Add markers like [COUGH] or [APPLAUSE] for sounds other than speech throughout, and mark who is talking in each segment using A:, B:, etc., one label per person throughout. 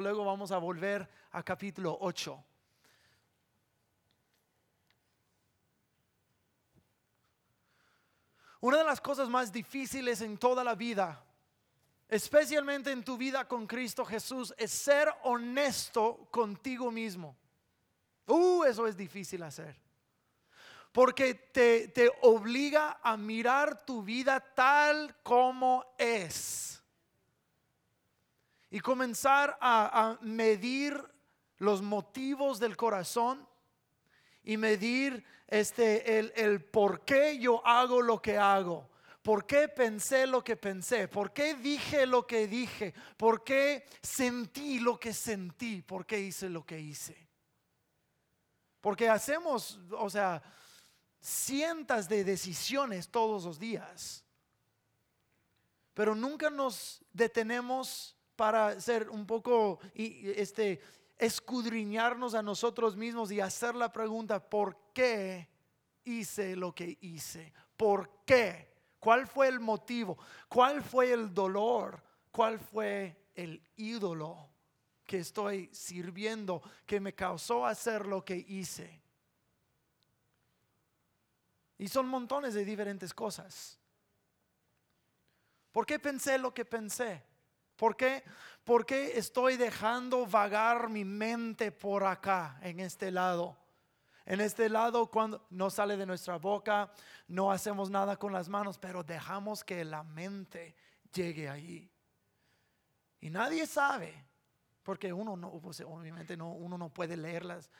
A: luego vamos a volver a capítulo 8. Una de las cosas más difíciles en toda la vida, especialmente en tu vida con Cristo Jesús, es ser honesto contigo mismo. Uh, eso es difícil hacer. Porque te, te obliga a mirar tu vida tal como es. Y comenzar a, medir los motivos del corazón y medir este, el, el por qué yo hago lo que hago. ¿Por qué pensé lo que pensé? ¿Por qué dije lo que dije? ¿Por qué sentí lo que sentí? ¿Por qué hice lo que hice? Porque hacemos, o sea, cientos de decisiones todos los días. Pero nunca nos detenemos para ser un poco este, escudriñarnos a nosotros mismos y hacer la pregunta, ¿por qué hice lo que hice? ¿Por qué? ¿Cuál fue el motivo? ¿Cuál fue el dolor? ¿Cuál fue el ídolo que estoy sirviendo que me causó hacer lo que hice? Y son montones de diferentes cosas. ¿Por qué pensé lo que pensé? ¿Por qué? ¿Por qué estoy dejando vagar mi mente por acá, en este lado? En este lado, cuando no sale de nuestra boca, no hacemos nada con las manos, pero dejamos que la mente llegue ahí. Y nadie sabe, porque uno no, pues, obviamente no, uno no puede leer las,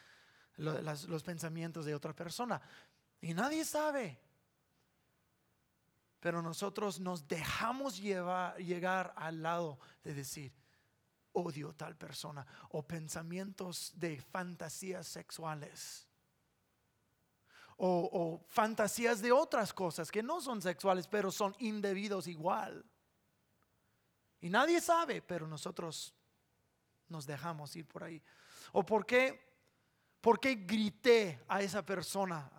A: los pensamientos de otra persona. Y nadie sabe. Pero nosotros nos dejamos llevar, llegar al lado de decir, odio tal persona o pensamientos de fantasías sexuales. O, o, fantasías de otras cosas que no son sexuales, pero son indebidos igual. Y nadie sabe, pero nosotros nos dejamos ir por ahí. ¿O por qué, por qué grité a esa persona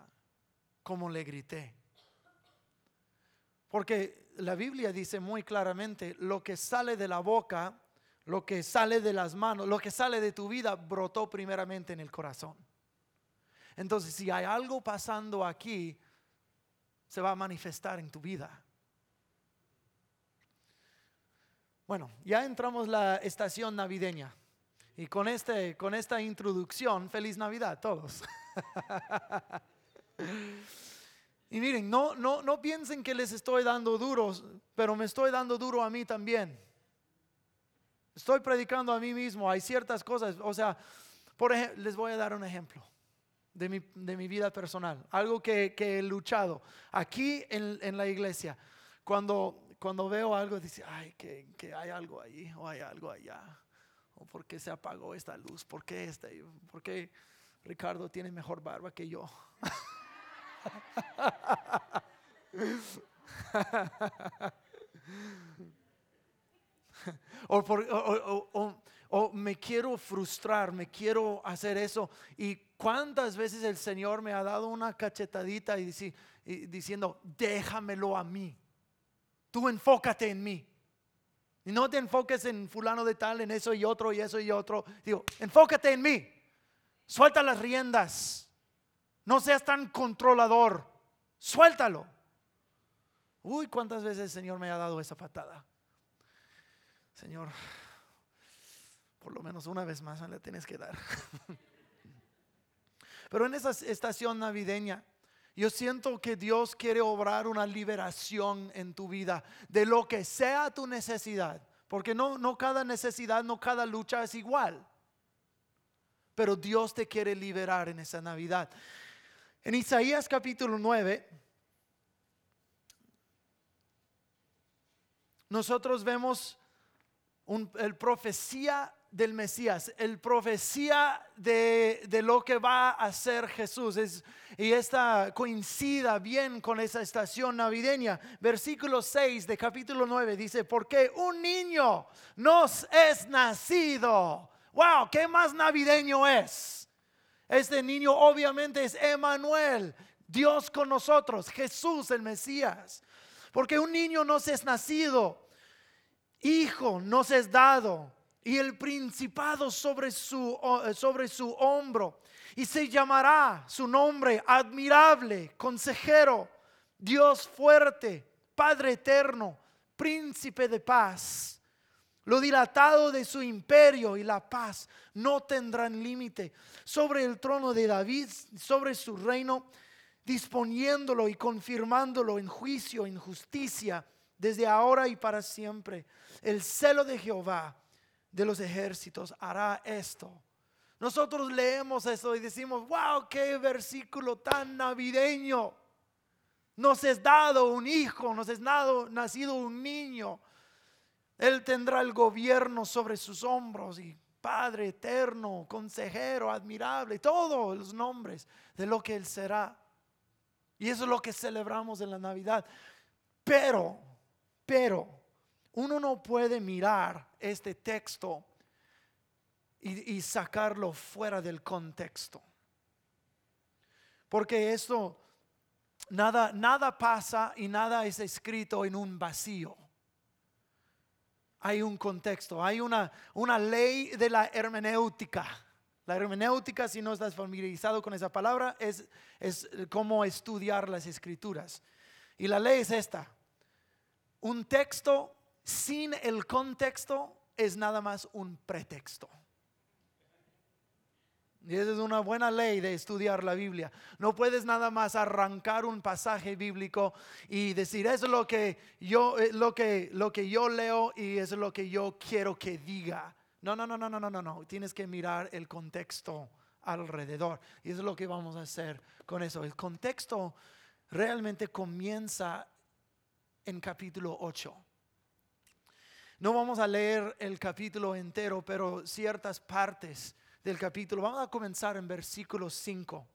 A: como le grité? Porque la Biblia dice muy claramente, lo que sale de la boca, lo que sale de las manos, lo que sale de tu vida, brotó primeramente en el corazón. Entonces, si hay algo pasando aquí, se va a manifestar en tu vida. Bueno, ya entramos la estación navideña. Y con, este, con esta introducción, feliz Navidad a todos. [LAUGHS] Y miren, no, no, no piensen que les estoy dando duros, pero me estoy dando duro a mí también. Estoy predicando a mí mismo, hay ciertas cosas, o sea, por ejemplo, les voy a dar un ejemplo de mi, de mi vida personal, algo que, que he luchado aquí en, en, la iglesia. Cuando, cuando veo algo, dice, ay, que, que, hay algo ahí o hay algo allá, o por qué se apagó esta luz, por qué, este, por qué Ricardo tiene mejor barba que yo. [LAUGHS] o, me quiero frustrar, me quiero hacer eso. Y cuántas veces el Señor me ha dado una cachetadita y, diciendo, déjamelo a mí. Tú enfócate en mí. Y no te enfoques en fulano de tal, en eso y otro y eso y otro. Digo, enfócate en mí. Suelta las riendas. No seas tan controlador. Suéltalo. Uy, cuántas veces el Señor me ha dado esa patada. Señor, por lo menos una vez más le tienes que dar. [LAUGHS] Pero en esa estación navideña, yo siento que Dios quiere obrar una liberación en tu vida de lo que sea tu necesidad. Porque no, no cada necesidad, no cada lucha es igual. Pero Dios te quiere liberar en esa Navidad. En Isaías capítulo 9, nosotros vemos el profecía del Mesías, el profecía de, lo que va a hacer Jesús. y esta coincida bien con esa estación navideña. Versículo 6 de capítulo 9 dice, porque un niño nos es nacido. Wow, ¿qué más navideño es? Este niño obviamente es Emanuel, Dios con nosotros, Jesús el Mesías. Porque un niño nos es nacido, hijo nos es dado, y el principado sobre su, sobre su hombro. Y se llamará su nombre admirable, consejero, Dios fuerte, Padre eterno, príncipe de paz. Lo dilatado de su imperio y la paz no tendrán límite sobre el trono de David, sobre su reino, disponiéndolo y confirmándolo en juicio, en justicia, desde ahora y para siempre. El celo de Jehová de los ejércitos hará esto. Nosotros leemos eso y decimos, wow, qué versículo tan navideño. Nos es dado un hijo, nos es dado, nacido un niño. Él tendrá el gobierno sobre sus hombros y Padre eterno, consejero, admirable, todos los nombres de lo que Él será. Y eso es lo que celebramos en la Navidad. Pero, pero, uno no puede mirar este texto y, sacarlo fuera del contexto. Porque esto, nada, nada pasa y nada es escrito en un vacío. Hay un contexto, hay una, una ley de la hermenéutica la hermenéutica, si no estás familiarizado con esa palabra, es, es cómo estudiar las escrituras. Y la ley es esta. Un texto sin el contexto es nada más un pretexto. Y esa es una buena ley de estudiar la Biblia. No puedes nada más arrancar un pasaje bíblico y decir, es lo que yo, lo que, lo que yo leo y es lo que yo quiero que diga. No, no, no, no, no, no, no, no. Tienes que mirar el contexto alrededor. Y eso es lo que vamos a hacer con eso. El contexto realmente comienza en capítulo 8. No vamos a leer el capítulo entero, pero ciertas partes del capítulo. Vamos a comenzar en versículo 5.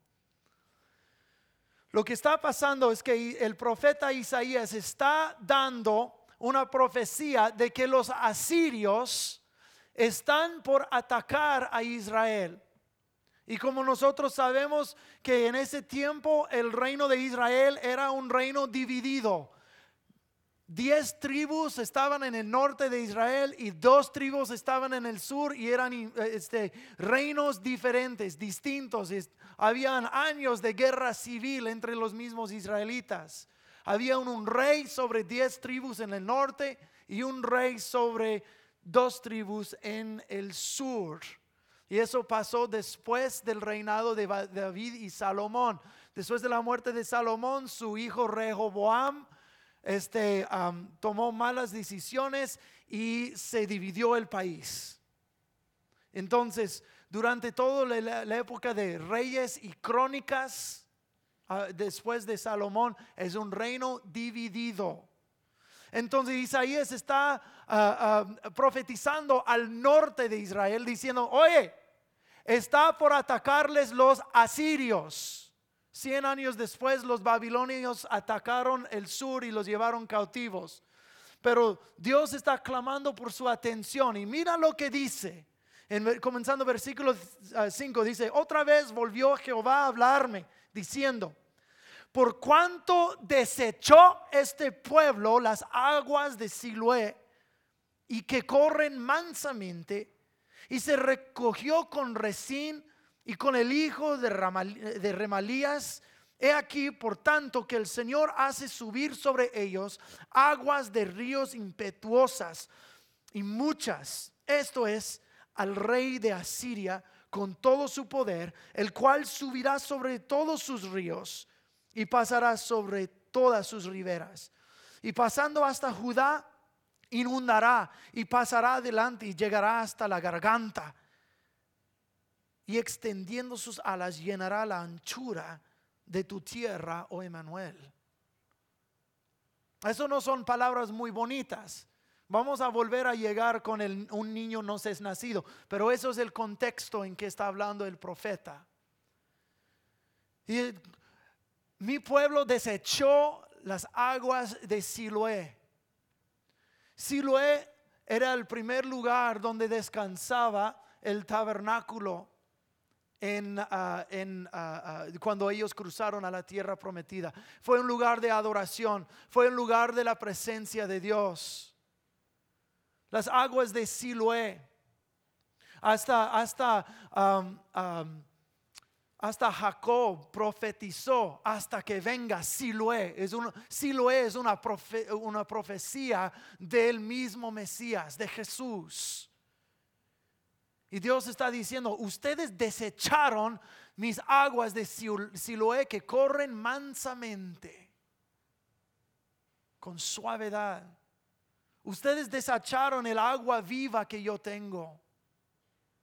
A: Lo que está pasando es que el profeta Isaías está dando una profecía de que los asirios están por atacar a Israel. Y como nosotros sabemos que en ese tiempo el reino de Israel era un reino dividido. Diez tribus estaban en el norte de Israel y dos tribus estaban en el sur y eran eh, este, reinos diferentes, distintos. Habían años de guerra civil entre los mismos israelitas. Había un, un rey sobre diez tribus en el norte y un rey sobre dos tribus en el sur. Y eso pasó después del reinado de David y Salomón. Después de la muerte de Salomón, su hijo Rehoboam este, tomó malas decisiones y se dividió el país. Entonces, durante toda la, época de reyes y crónicas, ah, después de Salomón, es un reino dividido. Entonces Isaías está ah, profetizando al norte de Israel diciendo, oye, está por atacarles los asirios. Cien años después los babilonios atacaron el sur y los llevaron cautivos. Pero Dios está clamando por su atención y mira lo que dice. En, comenzando versículo 5 ah, dice, otra vez volvió Jehová a hablarme diciendo, por cuanto desechó este pueblo las aguas de Siloé y que corren mansamente, y se recogió con Resín y con el hijo de, de Remalías. He aquí, por tanto, que el Señor hace subir sobre ellos aguas de ríos impetuosas y muchas. Esto es al rey de Asiria con todo su poder, el cual subirá sobre todos sus ríos y pasará sobre todas sus riberas. Y pasando hasta Judá, inundará y pasará adelante y llegará hasta la garganta. Y extendiendo sus alas llenará la anchura de tu tierra, oh Emanuel. Eso no son palabras muy bonitas. Vamos a volver a llegar con un niño no es nacido, pero eso es el contexto en que está hablando el profeta. Y mi pueblo desechó las aguas de Siloé. Siloé era el primer lugar donde descansaba el tabernáculo en, ah, ah, ah, cuando ellos cruzaron a la tierra prometida. Fue un lugar de adoración, fue un lugar de la presencia de Dios. Las aguas de Siloé hasta, hasta, hasta Jacob profetizó hasta que venga Siloé. Es Siloé es una, una profecía del mismo Mesías, de Jesús. Y Dios está diciendo, ustedes desecharon mis aguas de Siloé que corren mansamente, con suavidad. Ustedes desecharon el agua viva que yo tengo.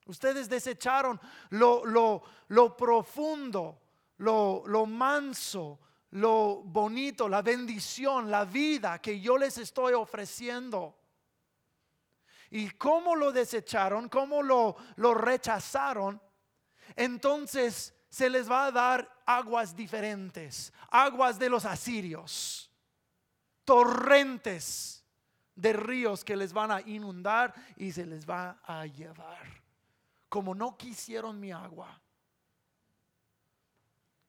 A: Ustedes desecharon lo, lo, lo profundo, lo, lo manso, lo bonito, la bendición, la vida que yo les estoy ofreciendo. Y cómo lo desecharon, cómo lo, lo rechazaron, entonces se les va a dar aguas diferentes, aguas de los asirios, torrentes de ríos que les van a inundar y se les va a llevar. Como no quisieron mi agua,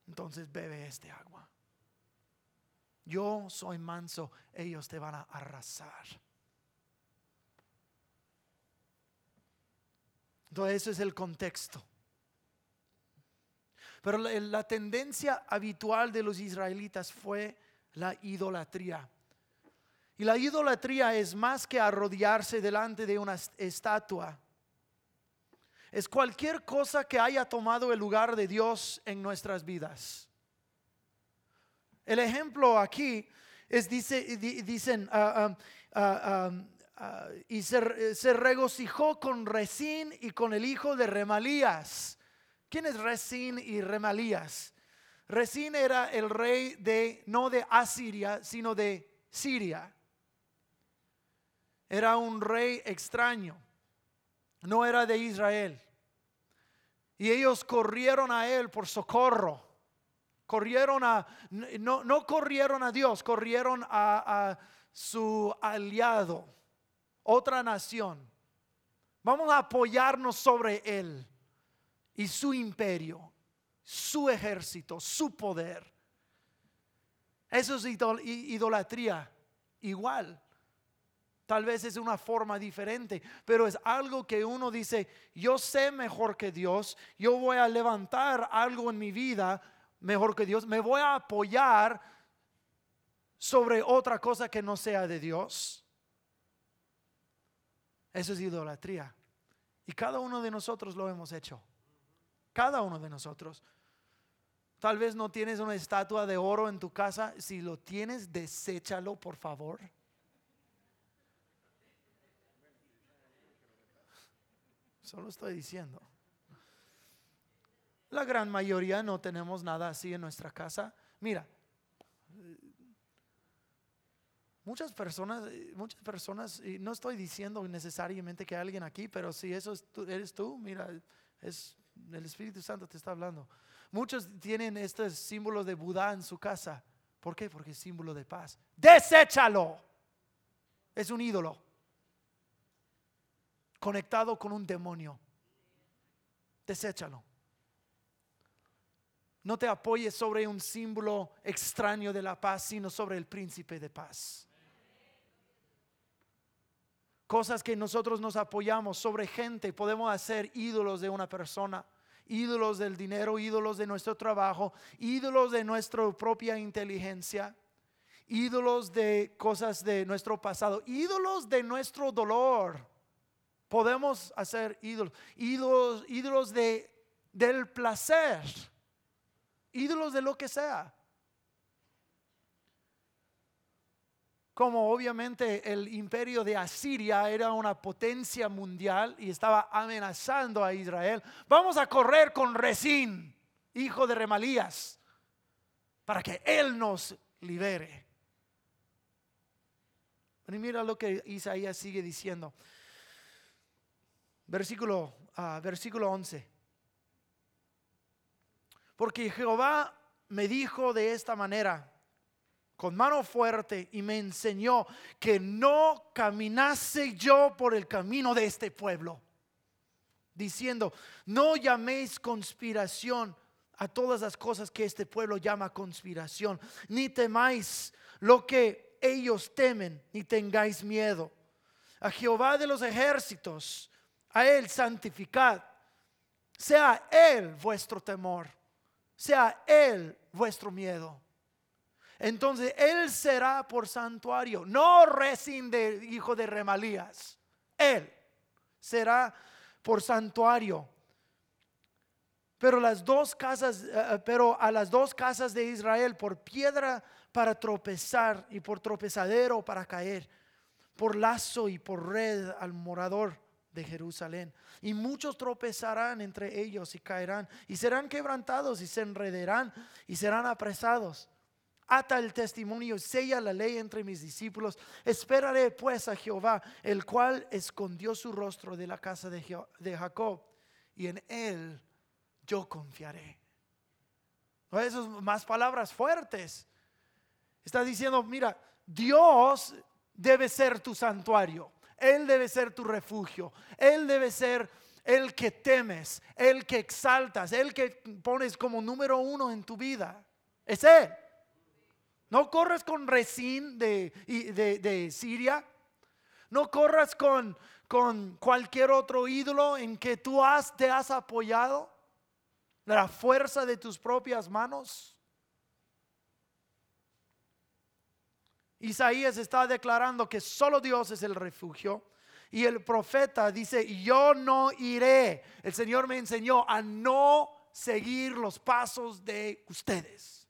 A: entonces bebe este agua. Yo soy manso, ellos te van a arrasar. Entonces, eso es el contexto. Pero la, tendencia habitual de los israelitas fue la idolatría. Y la idolatría es más que arrodillarse delante de una estatua. Es cualquier cosa que haya tomado el lugar de Dios en nuestras vidas. El ejemplo aquí es, dice, dicen, ah, ah, ah, y se, se, regocijó con Resín y con el hijo de Remalías. ¿Quién es Resín y Remalías? Resín era el rey de, no de Asiria, sino de Siria. Era un rey extraño, no era de Israel. Y ellos corrieron a él por socorro. Corrieron a, no, no corrieron a Dios, corrieron a su aliado, otra nación. Vamos a apoyarnos sobre él y su imperio, su ejército, su poder. Eso es idolatría igual. Tal vez es una forma diferente, pero es algo que uno dice, yo sé mejor que Dios, yo voy a levantar algo en mi vida mejor que Dios, me voy a apoyar sobre otra cosa que no sea de Dios. Eso es idolatría. Y cada uno de nosotros lo hemos hecho. Cada uno de nosotros. Tal vez no tienes una estatua de oro en tu casa. Si lo tienes, deséchalo, por favor. Solo estoy diciendo. La gran mayoría no tenemos nada así en nuestra casa. Mira, muchas personas, muchas personas, y no estoy diciendo necesariamente que alguien aquí, pero si eso eres tú, mira, es el Espíritu Santo te está hablando. Muchos tienen estos símbolos de Buda en su casa. ¿Por qué? Porque es símbolo de paz. Deséchalo. Es un ídolo. Conectado con un demonio. Deséchalo. No te apoyes sobre un símbolo extraño de la paz, sino sobre el príncipe de paz. Cosas que nosotros nos apoyamos sobre gente, podemos hacer ídolos de una persona, ídolos del dinero, ídolos de nuestro trabajo, ídolos de nuestra propia inteligencia, ídolos de cosas de nuestro pasado, ídolos de nuestro dolor. Podemos hacer ídolos, ídolos, ídolos de, del placer, ídolos de lo que sea. Como obviamente el imperio de Asiria era una potencia mundial y estaba amenazando a Israel, vamos a correr con Resín, hijo de Remalías, para que él nos libere. Y mira lo que Isaías sigue diciendo. Versículo, uh, versículo 11. Porque Jehová me dijo de esta manera, con mano fuerte y me enseñó que no caminase yo por el camino de este pueblo, diciendo, no llaméis conspiración a todas las cosas que este pueblo llama conspiración, ni temáis lo que ellos temen, ni tengáis miedo. A Jehová de los ejércitos, a Él santificad. Sea Él vuestro temor, sea Él vuestro miedo. Entonces Él será por santuario, no Resín de hijo de Remalías. Él será por santuario. Pero las dos casas, eh, eh, pero a las dos casas de Israel por piedra para tropezar y por tropezadero para caer, por lazo y por red al morador de Jerusalén. Y muchos tropezarán entre ellos y caerán y serán quebrantados y se enrederán y serán apresados. Ata el testimonio, sella la ley entre mis discípulos. Esperaré pues a Jehová, el cual escondió su rostro de la casa de, Jacob, y en él yo confiaré. Esas más palabras fuertes. Está diciendo, mira, Dios debe ser tu santuario. Él debe ser tu refugio. Él debe ser el que temes, el que exaltas, el que pones como número uno en tu vida. Es Él. No corres con Resín de, de, Siria. No corras con, con cualquier otro ídolo en que tú has, te has apoyado. La fuerza de tus propias manos. Isaías está declarando que solo Dios es el refugio. Y el profeta dice, yo no iré. El Señor me enseñó a no seguir los pasos de ustedes.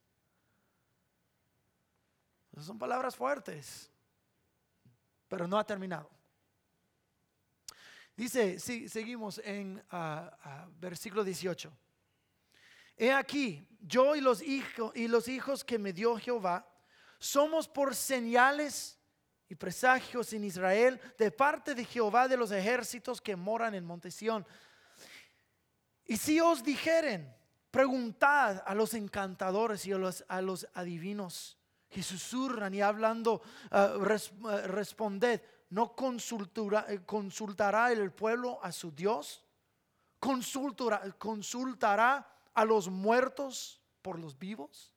A: Son palabras fuertes, pero no ha terminado. Dice, si, seguimos en ah, ah, versículo 18. He aquí, yo y los, hijos, y los hijos que me dio Jehová, somos por señales y presagios en Israel de parte de Jehová de los ejércitos que moran en Monte Y si os dijeren, preguntad a los encantadores y a los adivinos que susurran y hablando, uh, responded, ¿no consultará, eh, consultará el pueblo a su Dios? ¿Consultará, ¿Consultará a los muertos por los vivos?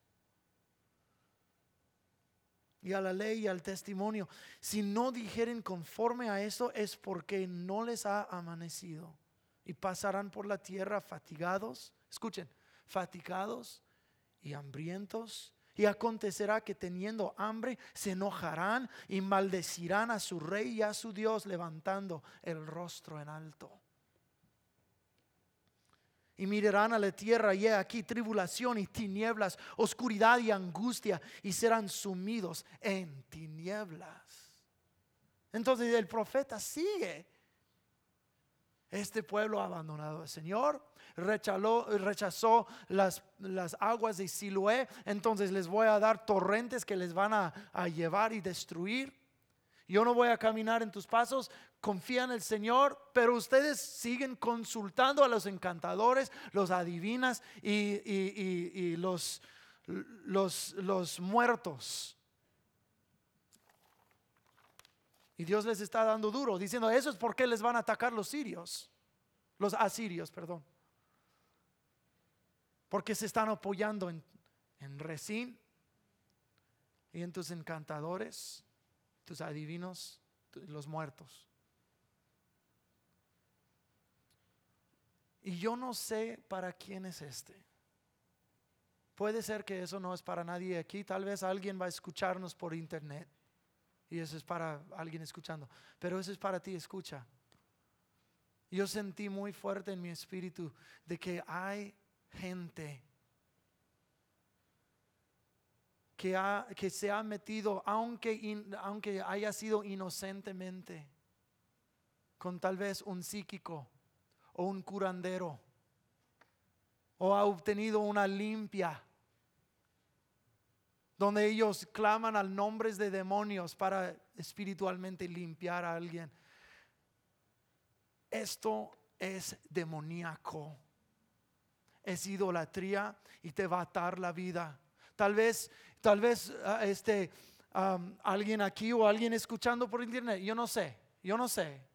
A: Y a la ley y al testimonio. Si no dijeren conforme a eso es porque no les ha amanecido. Y pasarán por la tierra fatigados. Escuchen, fatigados y hambrientos y acontecerá que teniendo hambre se enojarán y maldecirán a su rey y a su Dios levantando el rostro en alto. Y mirarán a la tierra y aquí tribulación y tinieblas, oscuridad y angustia y serán sumidos en tinieblas. Entonces el profeta sigue. Este pueblo abandonado al Señor, rechazó, las, aguas de Siloé, entonces les voy a dar torrentes que les van a, llevar y destruir. Yo no voy a caminar en tus pasos, confía en el Señor, pero ustedes siguen consultando a los encantadores, los adivinas y, los muertos. Y Dios les está dando duro, diciendo, eso es porque les van a atacar los sirios, los asirios, perdón porque se están apoyando en, en Resín y en tus encantadores, tus adivinos, los muertos. Y yo no sé para quién es este. Puede ser que eso no es para nadie aquí. Tal vez alguien va a escucharnos por internet. Y eso es para alguien escuchando. Pero eso es para ti, escucha. Yo sentí muy fuerte en mi espíritu de que hay gente que, ha, que se ha metido, aunque, aunque haya sido inocentemente, con tal vez un psíquico o un curandero, o ha obtenido una limpia, donde ellos claman al nombres de demonios para espiritualmente limpiar a alguien. Esto es demoníaco es idolatría y te va a atar la vida. Tal vez, tal vez ah, este, alguien aquí o alguien escuchando por internet, yo no sé, yo no sé.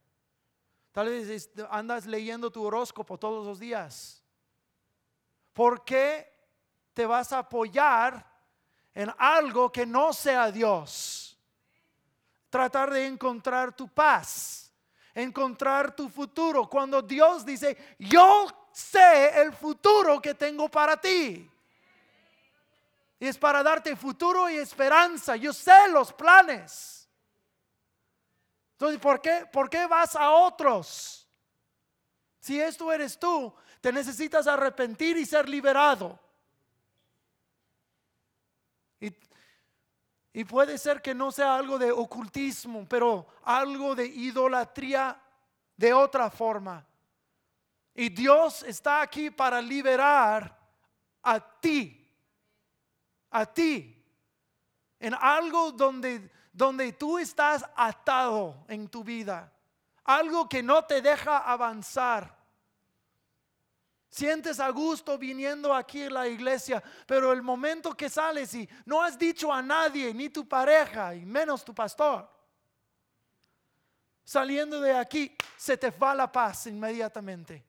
A: Tal vez andas leyendo tu horóscopo todos los días. ¿Por qué te vas a apoyar en algo que no sea Dios? Tratar de encontrar tu paz encontrar tu futuro. Cuando Dios dice, yo sé el futuro que tengo para ti. Y es para darte futuro y esperanza. Yo sé los planes. Entonces, ¿por qué, ¿por qué vas a otros? Si esto eres tú, te necesitas arrepentir y ser liberado. Y, y puede ser que no sea algo de ocultismo, pero algo de idolatría de otra forma. Y Dios está aquí para liberar a ti a ti en algo donde, donde tú estás atado en tu vida, algo que no te deja avanzar. Sientes a gusto viniendo aquí a la iglesia, pero el momento que sales y no has dicho a nadie, ni tu pareja, y menos tu pastor, saliendo de aquí, se te va la paz inmediatamente.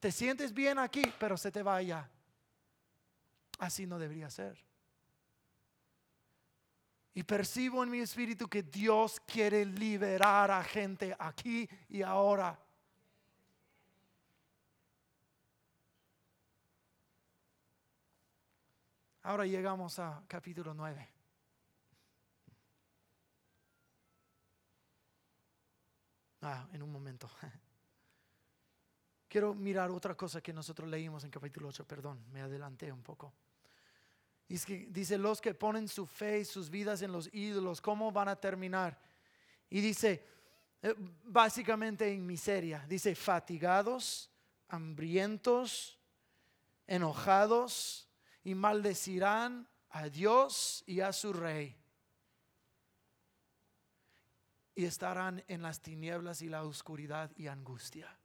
A: Te sientes bien aquí, pero se te va allá. Así no debería ser. Y percibo en mi espíritu que Dios quiere liberar a gente aquí y ahora. Ahora llegamos a capítulo 9. Ah, en un momento. [LAUGHS] Quiero mirar otra cosa que nosotros leímos en capítulo 8, perdón, me adelanté un poco. Y que dice, los que ponen su fe y sus vidas en los ídolos, ¿cómo van a terminar? Y dice, eh, básicamente en miseria. Dice, fatigados, hambrientos, enojados y maldecirán a Dios y a su rey. Y estarán en las tinieblas y la oscuridad y angustia.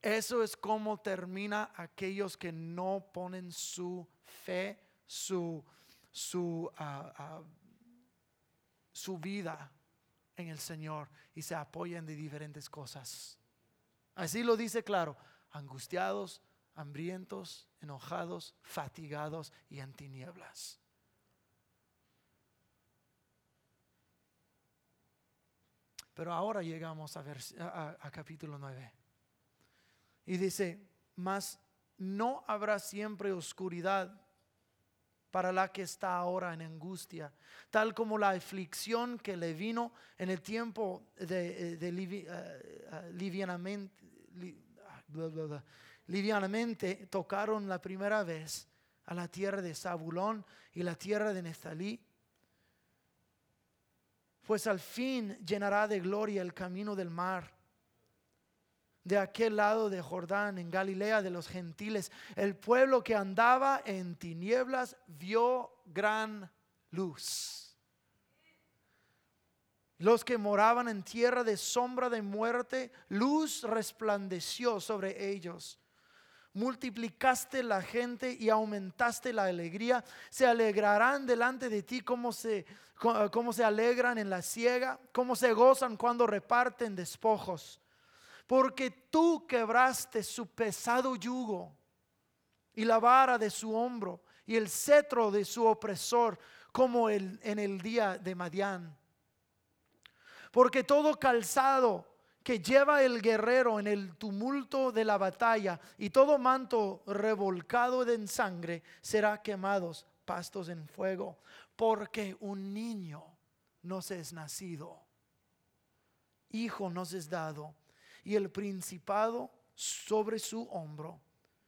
A: Eso es como termina aquellos que no ponen su fe, su, su, ah, ah, su vida en el Señor y se apoyan de diferentes cosas. Así lo dice claro, angustiados, hambrientos, enojados, fatigados y en tinieblas. Pero ahora llegamos a, ver, a capítulo 9. Y dice, mas no habrá siempre oscuridad para la que está ahora en angustia, tal como la aflicción que le vino en el tiempo de, eh, eh, eh, livianamente, livianamente tocaron la primera vez a la tierra de Zabulón y la tierra de Neftalí. Pues al fin llenará de gloria el camino del mar de aquel lado de Jordán, en Galilea de los gentiles, el pueblo que andaba en tinieblas vio gran luz. Los que moraban en tierra de sombra de muerte, luz resplandeció sobre ellos. Multiplicaste la gente y aumentaste la alegría. Se alegrarán delante de ti como se, como se alegran en la siega, como se gozan cuando reparten despojos porque tú quebraste su pesado yugo y la vara de su hombro y el cetro de su opresor como el, en el día de Madián. Porque todo calzado que lleva el guerrero en el tumulto de la batalla y todo manto revolcado en sangre será quemados pastos en fuego, porque un niño nos es nacido, hijo nos es dado y el principado sobre su hombro.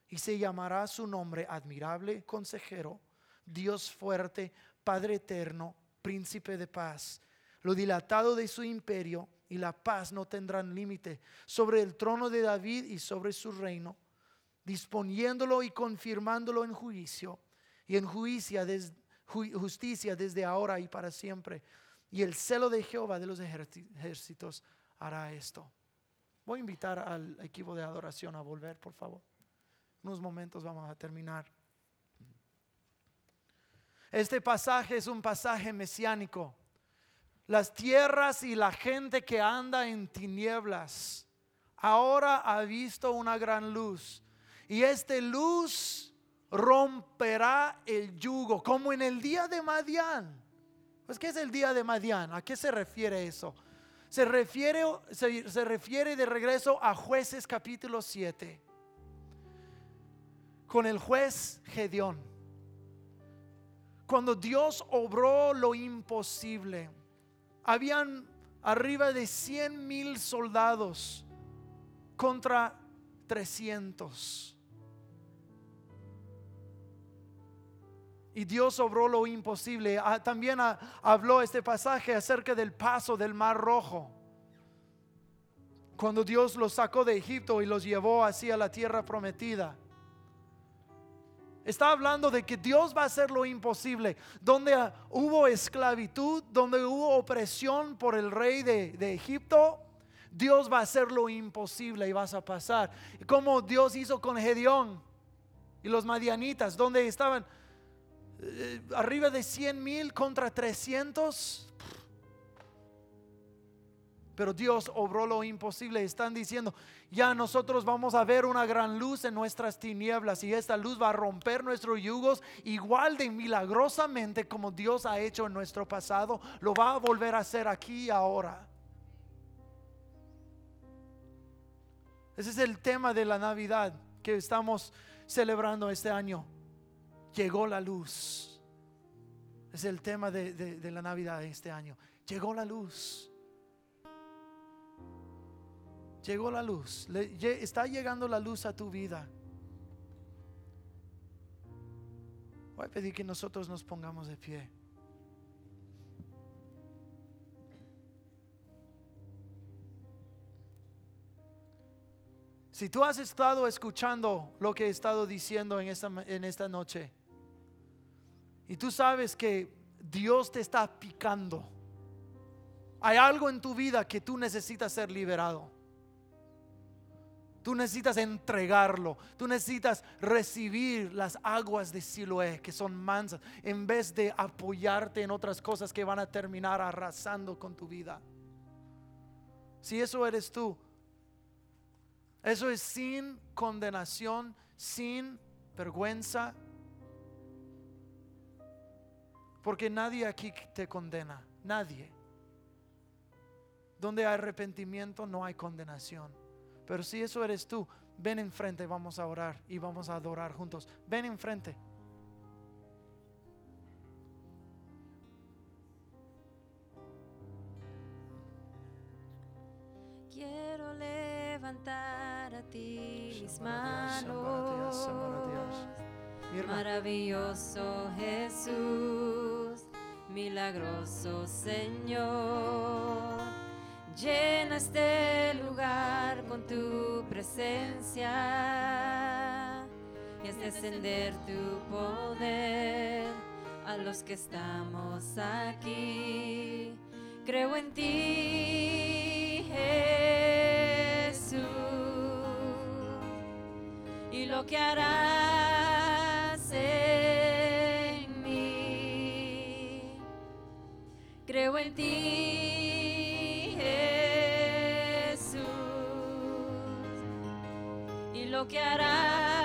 A: Y se llamará su nombre admirable, consejero, Dios fuerte, Padre eterno, príncipe de paz. Lo dilatado de su imperio y la paz no tendrán límite sobre el trono de David y sobre su reino, disponiéndolo y confirmándolo en juicio y en justicia desde ahora y para siempre. Y el celo de Jehová de los ejércitos hará esto. Voy a invitar al equipo de adoración a volver, por favor. unos momentos vamos a terminar. Este pasaje es un pasaje mesiánico. Las tierras y la gente que anda en tinieblas ahora ha visto una gran luz. Y esta luz romperá el yugo, como en el día de Madián. Pues, ¿qué es el día de Madián? ¿A qué se refiere eso? se refiere, se, se refiere de regreso a jueces capítulo 7 con el juez Gedeón. Cuando Dios obró lo imposible, habían arriba de 100 mil soldados contra 300. Y Dios obró lo imposible. Ah, también habló este pasaje acerca del paso del Mar Rojo. Cuando Dios los sacó de Egipto y los llevó hacia la tierra prometida. Está hablando de que Dios va a hacer lo imposible. Donde hubo esclavitud, donde hubo opresión por el rey de, de Egipto, Dios va a hacer lo imposible y vas a pasar. Como Dios hizo con Gedeón y los madianitas, donde estaban eh, arriba de 100 mil contra 300. Pero Dios obró lo imposible. Están diciendo, ya nosotros vamos a ver una gran luz en nuestras tinieblas y esta luz va a romper nuestros yugos igual de milagrosamente como Dios ha hecho en nuestro pasado. Lo va a volver a hacer aquí y ahora. Ese es el tema de la Navidad que estamos celebrando este año llegó la luz. Es el tema de, la Navidad de este año. Llegó la luz. Llegó la luz. está llegando la luz a tu vida. Voy a pedir que nosotros nos pongamos de pie. Si tú has estado escuchando lo que he estado diciendo en esta, en esta noche, y tú sabes que Dios te está picando. Hay algo en tu vida que tú necesitas ser liberado. Tú necesitas entregarlo. Tú necesitas recibir las aguas de Siloé que son mansas en vez de apoyarte en otras cosas que van a terminar arrasando con tu vida. Si eso eres tú, eso es sin condenación, sin vergüenza, porque nadie aquí te condena, nadie. Donde hay arrepentimiento no hay condenación. Pero si eso eres tú, ven enfrente, vamos a orar y vamos a adorar juntos. Ven enfrente.
B: Quiero levantar a ti mis manos. Maravilloso Jesús, milagroso Señor. Llena este lugar con tu presencia y es descender tu poder a los que estamos aquí. Creo en ti, Jesús, y lo que harás en mí. Creo en ti, lo que harás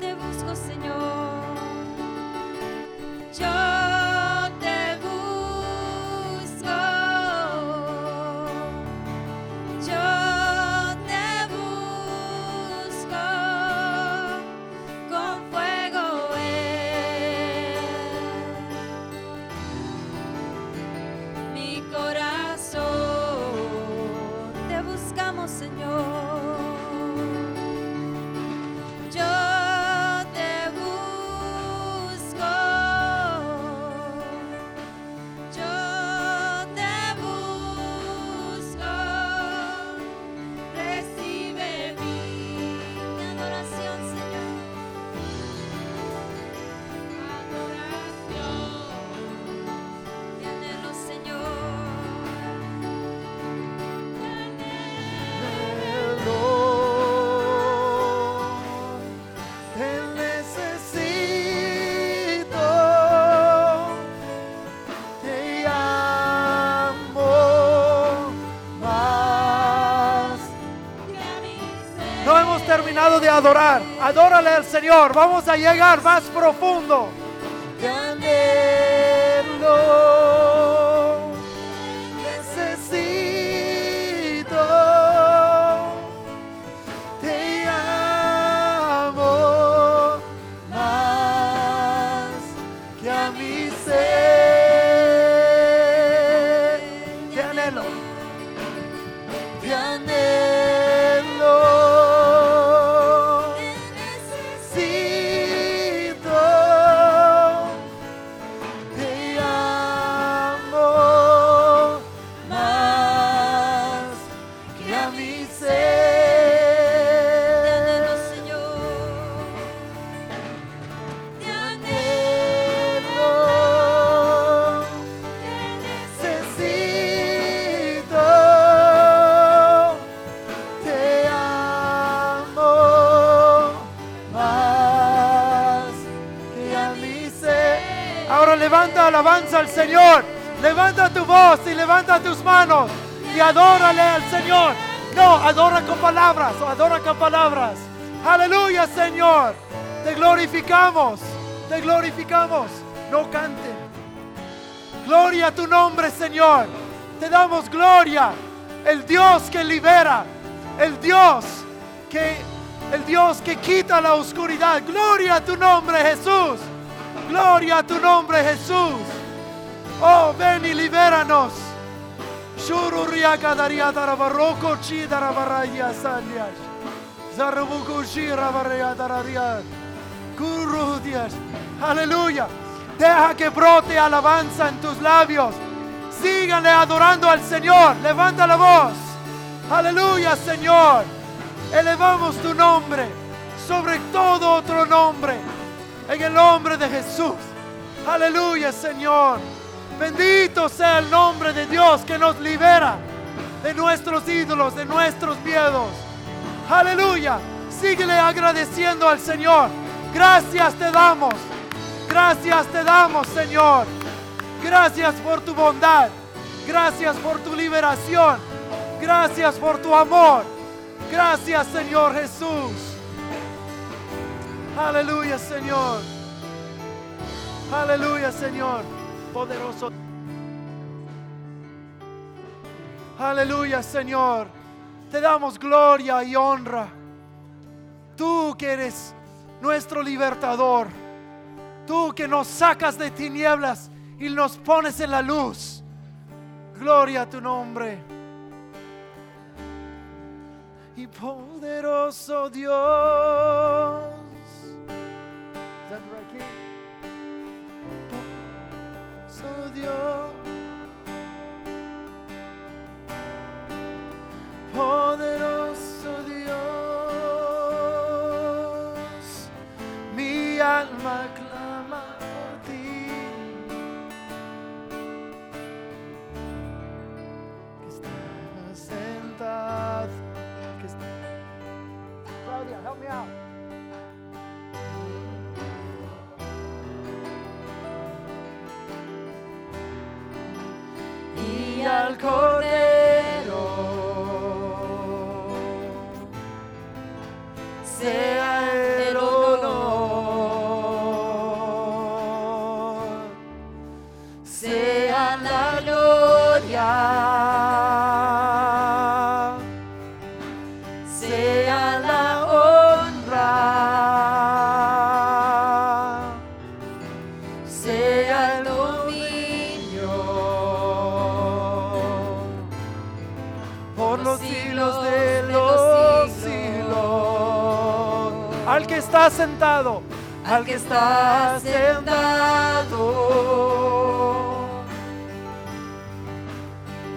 B: te busco, Señor.
A: De adorar. Adórale al Señor. Vamos a llegar más profundo. Te alabanza al Señor. Levanta tu voz y levanta tus manos y adórale al Señor. No, adora con palabras, adora con palabras. Aleluya, Señor. Te glorificamos, te glorificamos. No canten. Gloria a tu nombre, Señor. Te damos gloria. El Dios que libera. El Dios que el Dios que quita la oscuridad. Gloria a tu nombre, Jesús. Gloria a tu nombre, Jesús. Oh, ven y libéranos. Aleluya. Deja que brote alabanza en tus labios. Síganle adorando al Señor. Levanta la voz. Aleluya, Señor. Elevamos tu nombre sobre todo otro nombre. En el nombre de Jesús. Aleluya, Señor. Bendito sea el nombre de Dios que nos libera de nuestros ídolos, de nuestros miedos. Aleluya. Síguele agradeciendo al Señor. Gracias te damos. Gracias te damos, Señor. Gracias por tu bondad. Gracias por tu liberación. Gracias por tu amor. Gracias, Señor Jesús. Aleluya, Señor. Aleluya, Señor. Poderoso. Aleluya, Señor. Te damos gloria y honra. Tú que eres nuestro libertador. Tú que nos sacas de tinieblas y nos pones en la luz. Gloria a tu nombre. Y poderoso Dios. Dios. Al que está sentado, al que está sentado.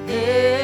A: En